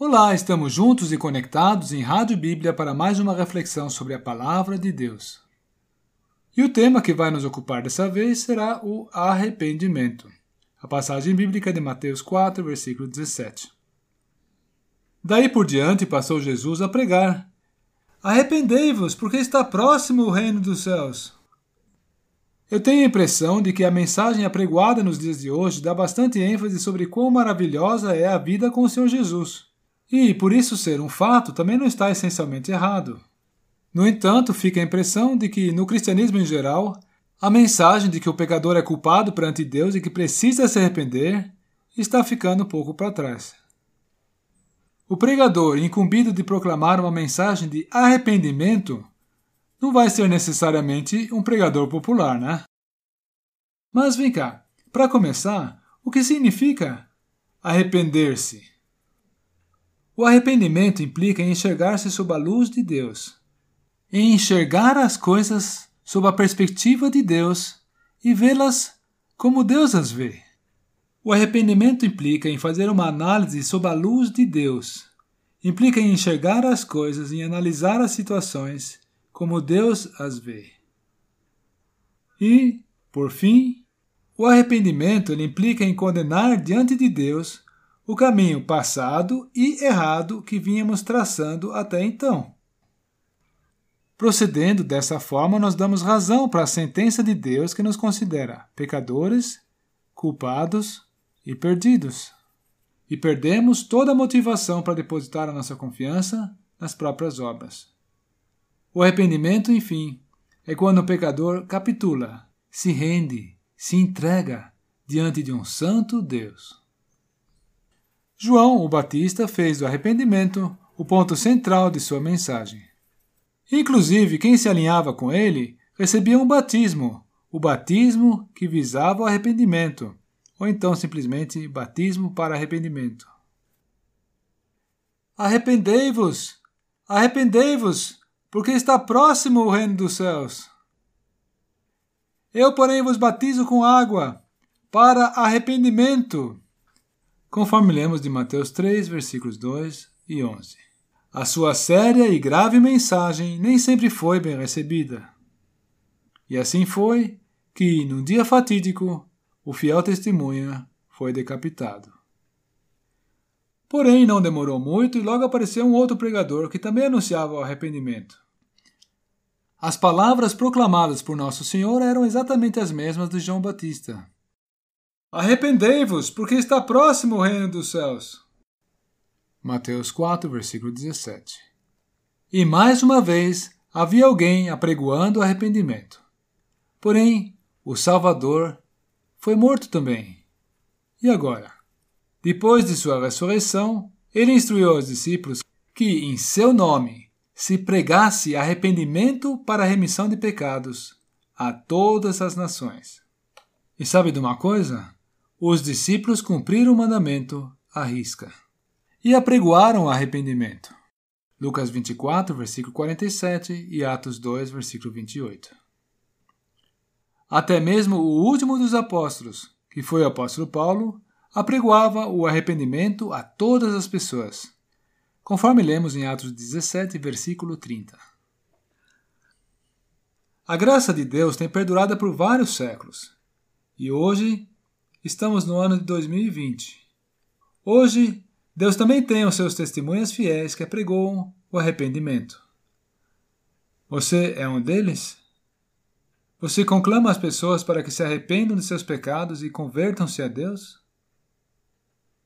Olá, estamos juntos e conectados em Rádio Bíblia para mais uma reflexão sobre a Palavra de Deus. E o tema que vai nos ocupar dessa vez será o arrependimento. A passagem bíblica de Mateus 4, versículo 17. Daí por diante passou Jesus a pregar: Arrependei-vos, porque está próximo o reino dos céus. Eu tenho a impressão de que a mensagem apregoada nos dias de hoje dá bastante ênfase sobre quão maravilhosa é a vida com o Senhor Jesus. E, por isso ser um fato, também não está essencialmente errado. No entanto, fica a impressão de que, no cristianismo em geral, a mensagem de que o pecador é culpado perante Deus e que precisa se arrepender está ficando um pouco para trás. O pregador, incumbido de proclamar uma mensagem de arrependimento, não vai ser necessariamente um pregador popular, né? Mas vem cá, para começar, o que significa arrepender-se? O arrependimento implica em enxergar-se sob a luz de Deus, em enxergar as coisas sob a perspectiva de Deus e vê-las como Deus as vê. O arrependimento implica em fazer uma análise sob a luz de Deus. Implica em enxergar as coisas e analisar as situações como Deus as vê. E, por fim, o arrependimento implica em condenar diante de Deus o caminho passado e errado que vínhamos traçando até então. Procedendo dessa forma, nós damos razão para a sentença de Deus que nos considera pecadores, culpados e perdidos. E perdemos toda a motivação para depositar a nossa confiança nas próprias obras. O arrependimento, enfim, é quando o pecador capitula, se rende, se entrega diante de um santo Deus. João o Batista fez do arrependimento o ponto central de sua mensagem. Inclusive, quem se alinhava com ele recebia um batismo, o batismo que visava o arrependimento, ou então simplesmente batismo para arrependimento. Arrependei-vos! Arrependei-vos, porque está próximo o reino dos céus. Eu, porém, vos batizo com água para arrependimento conforme lemos de Mateus 3, versículos 2 e 11. A sua séria e grave mensagem nem sempre foi bem recebida. E assim foi que, num dia fatídico, o fiel testemunha foi decapitado. Porém, não demorou muito e logo apareceu um outro pregador que também anunciava o arrependimento. As palavras proclamadas por Nosso Senhor eram exatamente as mesmas de João Batista. Arrependei-vos, porque está próximo o reino dos céus. Mateus 4, versículo 17. E mais uma vez havia alguém apregoando arrependimento. Porém, o Salvador foi morto também. E agora? Depois de sua ressurreição, ele instruiu aos discípulos que, em seu nome, se pregasse arrependimento para a remissão de pecados a todas as nações. E sabe de uma coisa? Os discípulos cumpriram o mandamento à risca e apregoaram o arrependimento. Lucas 24, versículo 47 e Atos 2, versículo 28. Até mesmo o último dos apóstolos, que foi o apóstolo Paulo, apregoava o arrependimento a todas as pessoas, conforme lemos em Atos 17, versículo 30. A graça de Deus tem perdurado por vários séculos, e hoje Estamos no ano de 2020. Hoje, Deus também tem os seus testemunhas fiéis que apregoam o arrependimento. Você é um deles? Você conclama as pessoas para que se arrependam de seus pecados e convertam-se a Deus?